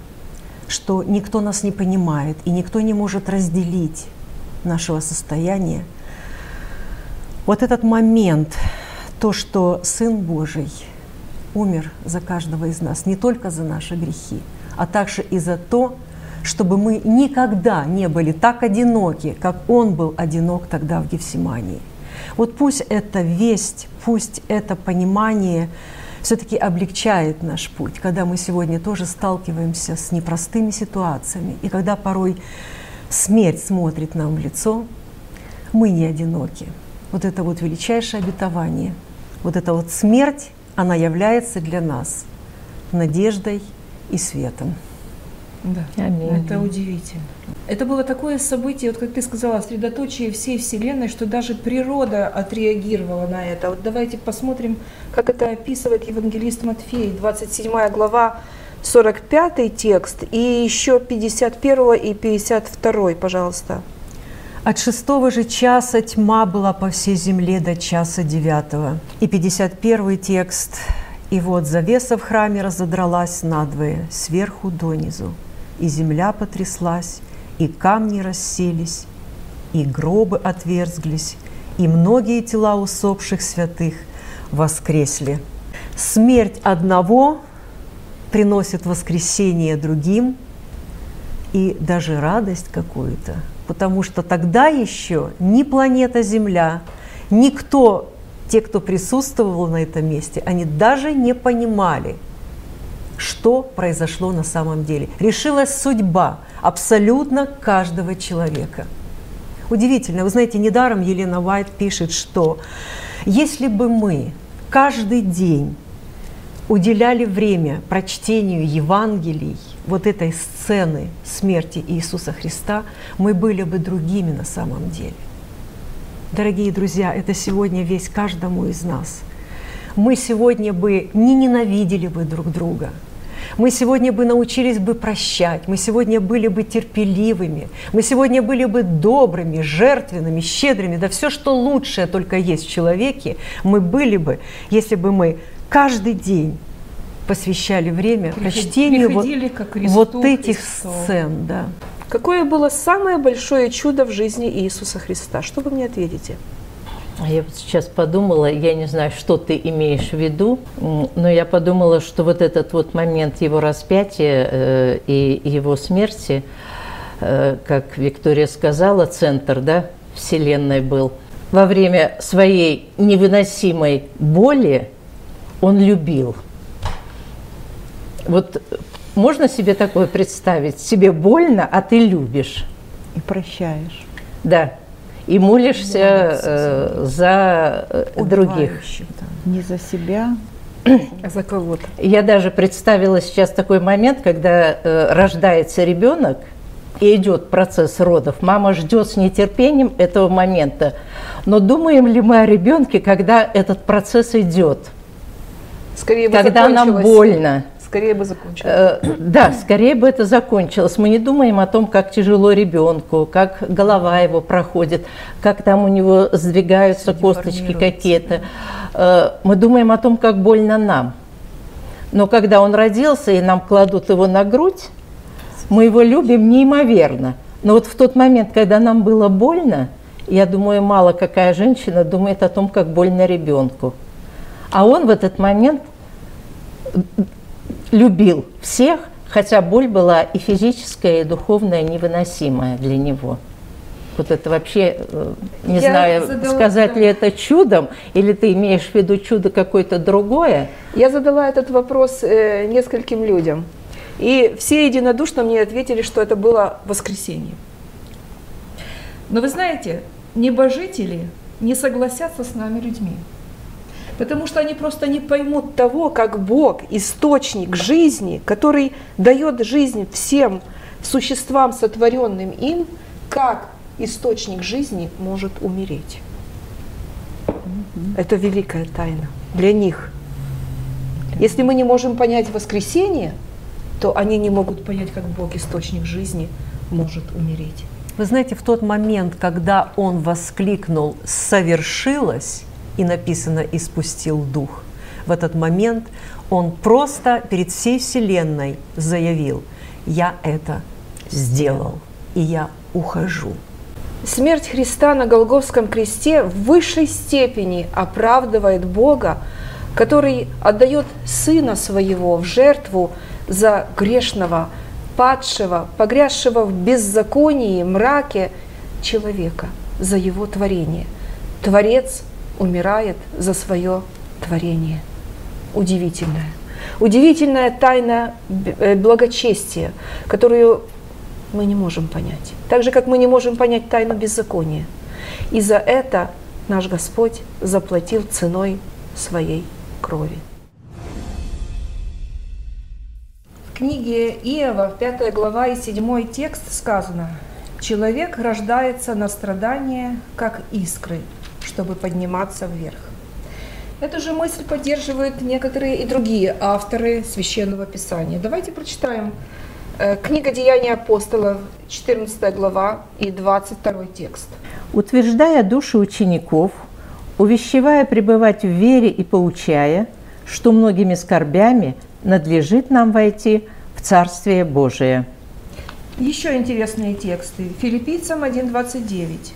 что никто нас не понимает и никто не может разделить нашего состояния. Вот этот момент, то, что Сын Божий умер за каждого из нас, не только за наши грехи, а также и за то, чтобы мы никогда не были так одиноки, как Он был одинок тогда в Гефсимании. Вот пусть эта весть, пусть это понимание все-таки облегчает наш путь, когда мы сегодня тоже сталкиваемся с непростыми ситуациями, и когда порой смерть смотрит нам в лицо, мы не одиноки. Вот это вот величайшее обетование, вот эта вот смерть, она является для нас надеждой и светом. Да, Аминь. это удивительно. Это было такое событие, вот как ты сказала, средоточие всей Вселенной, что даже природа отреагировала на это. Вот давайте посмотрим, как это описывает евангелист Матфей, 27 глава, 45 текст, и еще 51 и 52, пожалуйста. От шестого же часа тьма была по всей земле до часа девятого. И 51 текст. И вот завеса в храме разодралась надвое, сверху донизу, и земля потряслась, и камни расселись, и гробы отверзглись, и многие тела усопших святых воскресли. Смерть одного приносит воскресение другим и даже радость какую-то, потому что тогда еще ни планета Земля, никто, те, кто присутствовал на этом месте, они даже не понимали, что произошло на самом деле. Решилась судьба абсолютно каждого человека. Удивительно, вы знаете, недаром Елена Уайт пишет, что если бы мы каждый день уделяли время прочтению Евангелий, вот этой сцены смерти Иисуса Христа, мы были бы другими на самом деле. Дорогие друзья, это сегодня весь каждому из нас. Мы сегодня бы не ненавидели бы друг друга – мы сегодня бы научились бы прощать, мы сегодня были бы терпеливыми, мы сегодня были бы добрыми, жертвенными, щедрыми, да все, что лучшее только есть в человеке, мы были бы, если бы мы каждый день посвящали время прочтению вот, вот этих Христу. сцен. Да. Какое было самое большое чудо в жизни Иисуса Христа? Что вы мне ответите? Я вот сейчас подумала, я не знаю, что ты имеешь в виду, но я подумала, что вот этот вот момент его распятия э, и его смерти, э, как Виктория сказала, центр да, Вселенной был. Во время своей невыносимой боли он любил. Вот можно себе такое представить? Себе больно, а ты любишь. И прощаешь. Да и молишься э, за э, других. Не за себя, а за кого-то. Я даже представила сейчас такой момент, когда э, рождается ребенок и идет процесс родов. Мама ждет с нетерпением этого момента. Но думаем ли мы о ребенке, когда этот процесс идет? Скорее когда нам больно скорее бы закончилось. Э, да, скорее бы это закончилось. Мы не думаем о том, как тяжело ребенку, как голова его проходит, как там у него сдвигаются косточки какие-то. Э, мы думаем о том, как больно нам. Но когда он родился и нам кладут его на грудь, мы его любим неимоверно. Но вот в тот момент, когда нам было больно, я думаю, мало какая женщина думает о том, как больно ребенку. А он в этот момент любил всех, хотя боль была и физическая, и духовная невыносимая для него. Вот это вообще, э, не Я знаю, задала, сказать ли это чудом, или ты имеешь в виду чудо какое-то другое? Я задала этот вопрос э, нескольким людям, и все единодушно мне ответили, что это было воскресенье. Но вы знаете, небожители не согласятся с нами людьми. Потому что они просто не поймут того, как Бог, источник жизни, который дает жизнь всем существам, сотворенным им, как источник жизни может умереть. Это великая тайна для них. Если мы не можем понять воскресение, то они не могут понять, как Бог, источник жизни, может умереть. Вы знаете, в тот момент, когда он воскликнул «совершилось», и написано «и спустил дух». В этот момент он просто перед всей Вселенной заявил «Я это сделал, и я ухожу». Смерть Христа на Голговском кресте в высшей степени оправдывает Бога, который отдает Сына Своего в жертву за грешного, падшего, погрязшего в беззаконии, мраке человека, за его творение. Творец умирает за свое творение. Удивительное. Удивительная тайна э, благочестия, которую мы не можем понять. Так же, как мы не можем понять тайну беззакония. И за это наш Господь заплатил ценой своей крови. В книге Иова, 5 глава и 7 текст сказано, «Человек рождается на страдания, как искры, чтобы подниматься вверх. Эту же мысль поддерживают некоторые и другие авторы Священного Писания. Давайте прочитаем э, Книга Деяния апостолов, 14 глава и 22 текст. «Утверждая души учеников, увещевая пребывать в вере и поучая, что многими скорбями надлежит нам войти в Царствие Божие». Еще интересные тексты. Филиппийцам 1.29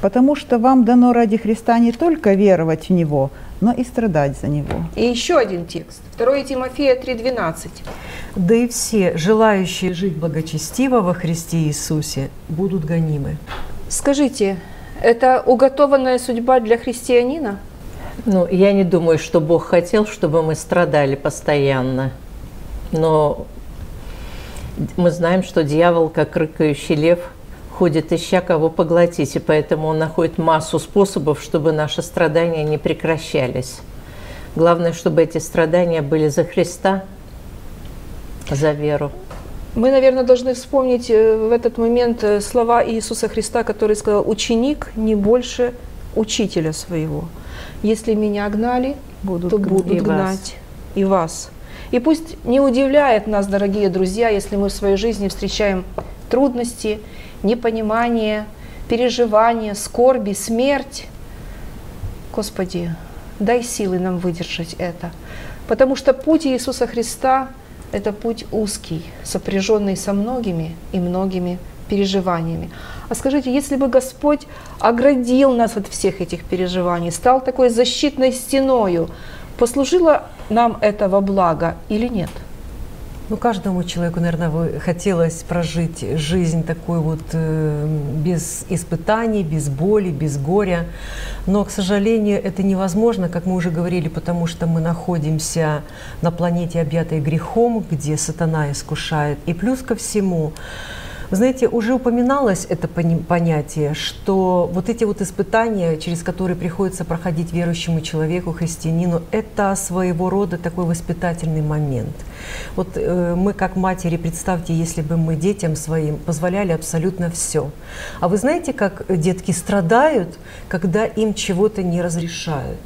потому что вам дано ради Христа не только веровать в Него, но и страдать за Него. И еще один текст, 2 Тимофея 3,12. «Да и все, желающие жить благочестиво во Христе Иисусе, будут гонимы». Скажите, это уготованная судьба для христианина? Ну, я не думаю, что Бог хотел, чтобы мы страдали постоянно. Но мы знаем, что дьявол, как рыкающий лев – ходит ища кого поглотить, и поэтому он находит массу способов, чтобы наши страдания не прекращались. Главное, чтобы эти страдания были за Христа, за веру. Мы, наверное, должны вспомнить э, в этот момент э, слова Иисуса Христа, который сказал, ученик не больше учителя своего. Если меня гнали, Будут то будут и вас. гнать и вас. И пусть не удивляет нас, дорогие друзья, если мы в своей жизни встречаем трудности, непонимание, переживания, скорби, смерть. Господи, дай силы нам выдержать это. Потому что путь Иисуса Христа – это путь узкий, сопряженный со многими и многими переживаниями. А скажите, если бы Господь оградил нас от всех этих переживаний, стал такой защитной стеною, послужило нам это во благо или нет? Ну, каждому человеку, наверное, вы- хотелось прожить жизнь такой вот э, без испытаний, без боли, без горя. Но, к сожалению, это невозможно, как мы уже говорили, потому что мы находимся на планете, объятой грехом, где сатана искушает. И плюс ко всему, вы знаете, уже упоминалось это понятие, что вот эти вот испытания, через которые приходится проходить верующему человеку, христианину, это своего рода такой воспитательный момент. Вот э, мы как матери, представьте, если бы мы детям своим позволяли абсолютно все. А вы знаете, как детки страдают, когда им чего-то не разрешают?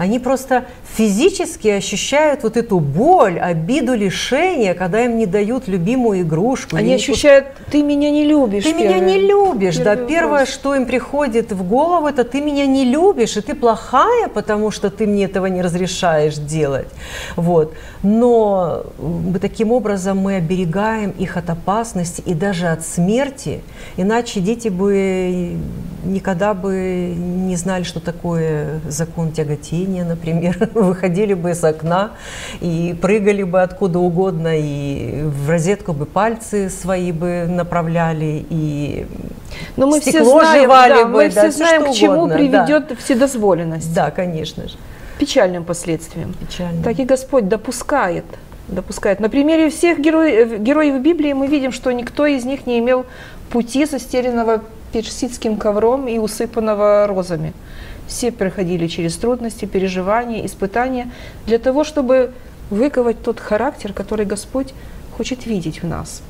Они просто физически ощущают вот эту боль, обиду, лишение, когда им не дают любимую игрушку. Они ощущают, ты меня не любишь. ты меня первое. не любишь, да. первый Первое, вопрос. что им приходит в голову, это ты меня не любишь, и ты плохая, потому что ты мне этого не разрешаешь делать. Вот. Но м, таким образом мы оберегаем их от опасности и даже от смерти, иначе дети бы никогда бы не знали, что такое закон тяготения, например, выходили бы из окна и прыгали бы откуда угодно, и в розетку бы пальцы свои бы направляли, и Но мы все стекло знаем, жевали да, бы, мы да, все знаем, к чему угодно, да. приведет вседозволенность. да, конечно же, Печальным последствиям. печально. Так и Господь допускает. допускает. На примере всех героев, героев Библии мы видим, что никто из них не имел пути, застеленного персидским ковром и усыпанного розами. Все проходили через трудности, переживания, испытания для того, чтобы выковать тот характер, который Господь хочет видеть в нас.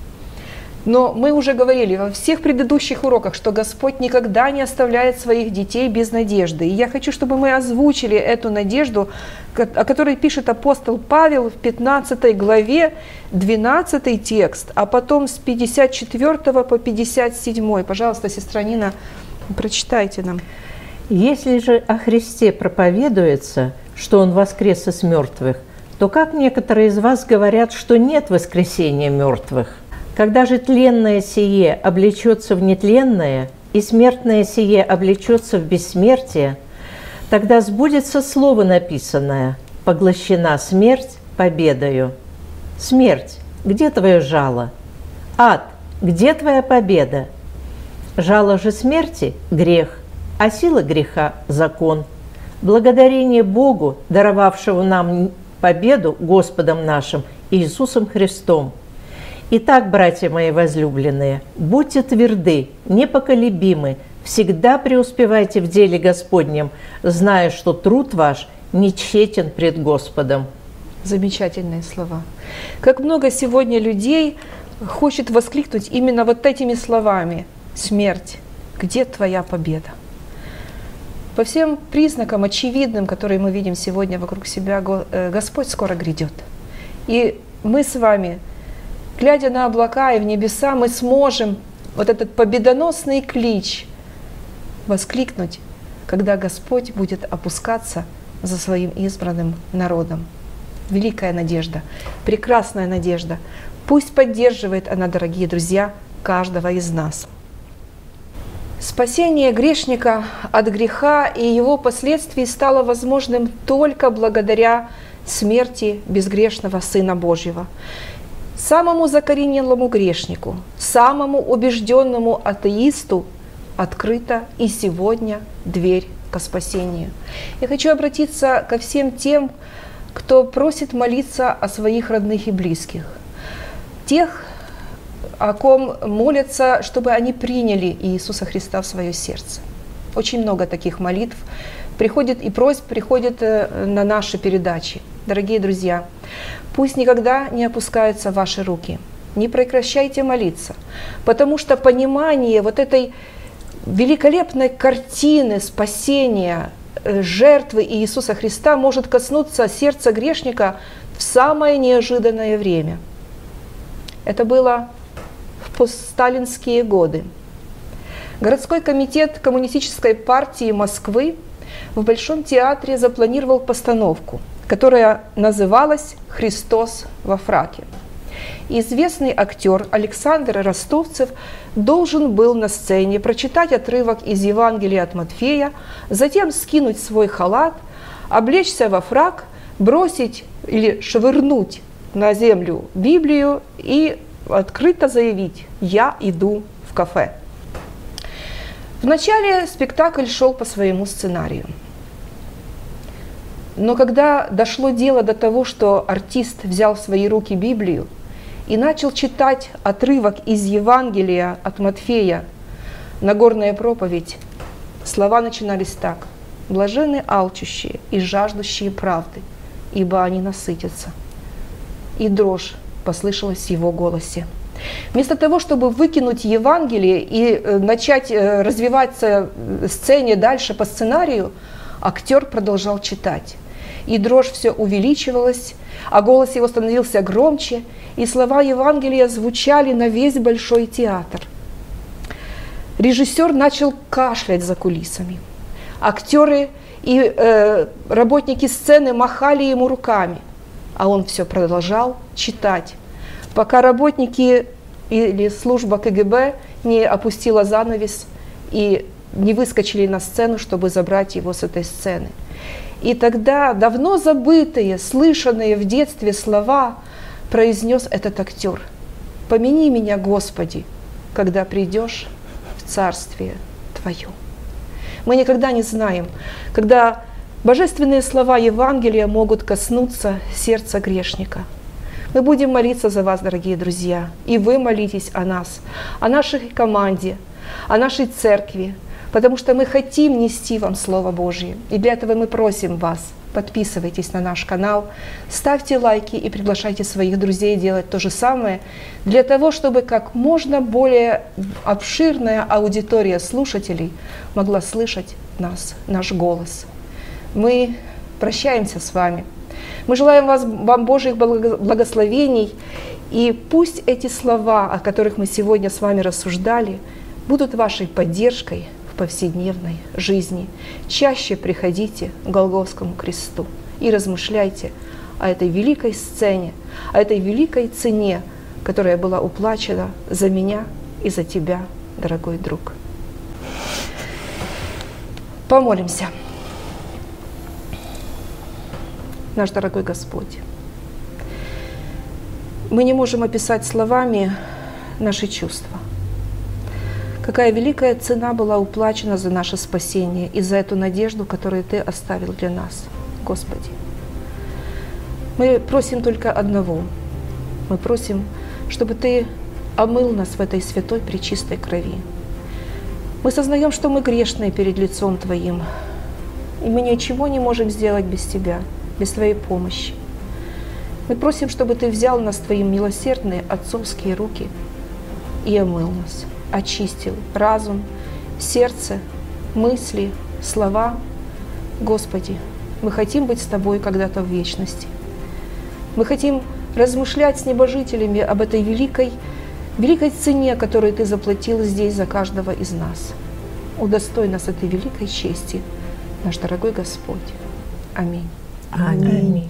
Но мы уже говорили во всех предыдущих уроках, что Господь никогда не оставляет своих детей без надежды. И я хочу, чтобы мы озвучили эту надежду, о которой пишет апостол Павел в 15 главе, 12 текст, а потом с 54 по 57. Пожалуйста, сестра Нина, прочитайте нам. Если же о Христе проповедуется, что Он воскрес из мертвых, то как некоторые из вас говорят, что нет воскресения мертвых? Когда же тленное сие облечется в нетленное, и смертное сие облечется в бессмертие, тогда сбудется слово написанное «Поглощена смерть победою». Смерть, где твое жало? Ад, где твоя победа? Жало же смерти – грех, а сила греха – закон. Благодарение Богу, даровавшему нам победу Господом нашим Иисусом Христом. Итак, братья мои возлюбленные, будьте тверды, непоколебимы, всегда преуспевайте в деле Господнем, зная, что труд ваш не тщетен пред Господом. Замечательные слова. Как много сегодня людей хочет воскликнуть именно вот этими словами. Смерть, где твоя победа? По всем признакам очевидным, которые мы видим сегодня вокруг себя, э, Господь скоро грядет. И мы с вами, глядя на облака и в небеса, мы сможем вот этот победоносный клич воскликнуть, когда Господь будет опускаться за своим избранным народом. Великая надежда, прекрасная надежда. Пусть поддерживает она, дорогие друзья, каждого из нас. Спасение грешника от греха и его последствий стало возможным только благодаря смерти безгрешного Сына Божьего. Самому закоренелому грешнику, самому убежденному атеисту открыта и сегодня дверь ко спасению. Я хочу обратиться ко всем тем, кто просит молиться о своих родных и близких. Тех, о ком молятся, чтобы они приняли Иисуса Христа в свое сердце. Очень много таких молитв приходит и просьб приходит э, на наши передачи. Дорогие друзья, пусть никогда не опускаются ваши руки. Не прекращайте молиться, потому что понимание вот этой великолепной картины спасения, э, жертвы Иисуса Христа может коснуться сердца грешника в самое неожиданное время. Это было постсталинские годы. Городской комитет Коммунистической партии Москвы в Большом театре запланировал постановку, которая называлась «Христос во фраке». Известный актер Александр Ростовцев должен был на сцене прочитать отрывок из Евангелия от Матфея, затем скинуть свой халат, облечься во фрак, бросить или швырнуть на землю Библию и открыто заявить «Я иду в кафе». Вначале спектакль шел по своему сценарию. Но когда дошло дело до того, что артист взял в свои руки Библию и начал читать отрывок из Евангелия от Матфея, Нагорная проповедь, слова начинались так. «Блажены алчущие и жаждущие правды, ибо они насытятся». И дрожь послышалась в его голосе. Вместо того, чтобы выкинуть Евангелие и э, начать э, развиваться сцене дальше по сценарию, актер продолжал читать. И дрожь все увеличивалась, а голос его становился громче, и слова Евангелия звучали на весь большой театр. Режиссер начал кашлять за кулисами. Актеры и э, работники сцены махали ему руками, а он все продолжал читать пока работники или служба КГБ не опустила занавес и не выскочили на сцену, чтобы забрать его с этой сцены. И тогда давно забытые, слышанные в детстве слова произнес этот актер. «Помяни меня, Господи, когда придешь в Царствие Твое». Мы никогда не знаем, когда божественные слова Евангелия могут коснуться сердца грешника – мы будем молиться за вас, дорогие друзья, и вы молитесь о нас, о нашей команде, о нашей церкви, потому что мы хотим нести вам Слово Божье. И для этого мы просим вас, подписывайтесь на наш канал, ставьте лайки и приглашайте своих друзей делать то же самое, для того, чтобы как можно более обширная аудитория слушателей могла слышать нас, наш голос. Мы прощаемся с вами. Мы желаем вас, вам Божьих благословений, и пусть эти слова, о которых мы сегодня с вами рассуждали, будут вашей поддержкой в повседневной жизни. Чаще приходите к Голговскому кресту и размышляйте о этой великой сцене, о этой великой цене, которая была уплачена за меня и за тебя, дорогой друг. Помолимся наш дорогой Господь. Мы не можем описать словами наши чувства. Какая великая цена была уплачена за наше спасение и за эту надежду, которую Ты оставил для нас, Господи. Мы просим только одного. Мы просим, чтобы Ты омыл нас в этой святой пречистой крови. Мы сознаем, что мы грешные перед лицом Твоим, и мы ничего не можем сделать без Тебя – без Твоей помощи. Мы просим, чтобы Ты взял нас в Твои милосердные отцовские руки и омыл нас, очистил разум, сердце, мысли, слова. Господи, мы хотим быть с Тобой когда-то в вечности. Мы хотим размышлять с небожителями об этой великой, великой цене, которую Ты заплатил здесь за каждого из нас. Удостой нас этой великой чести, наш дорогой Господь. Аминь. Аминь.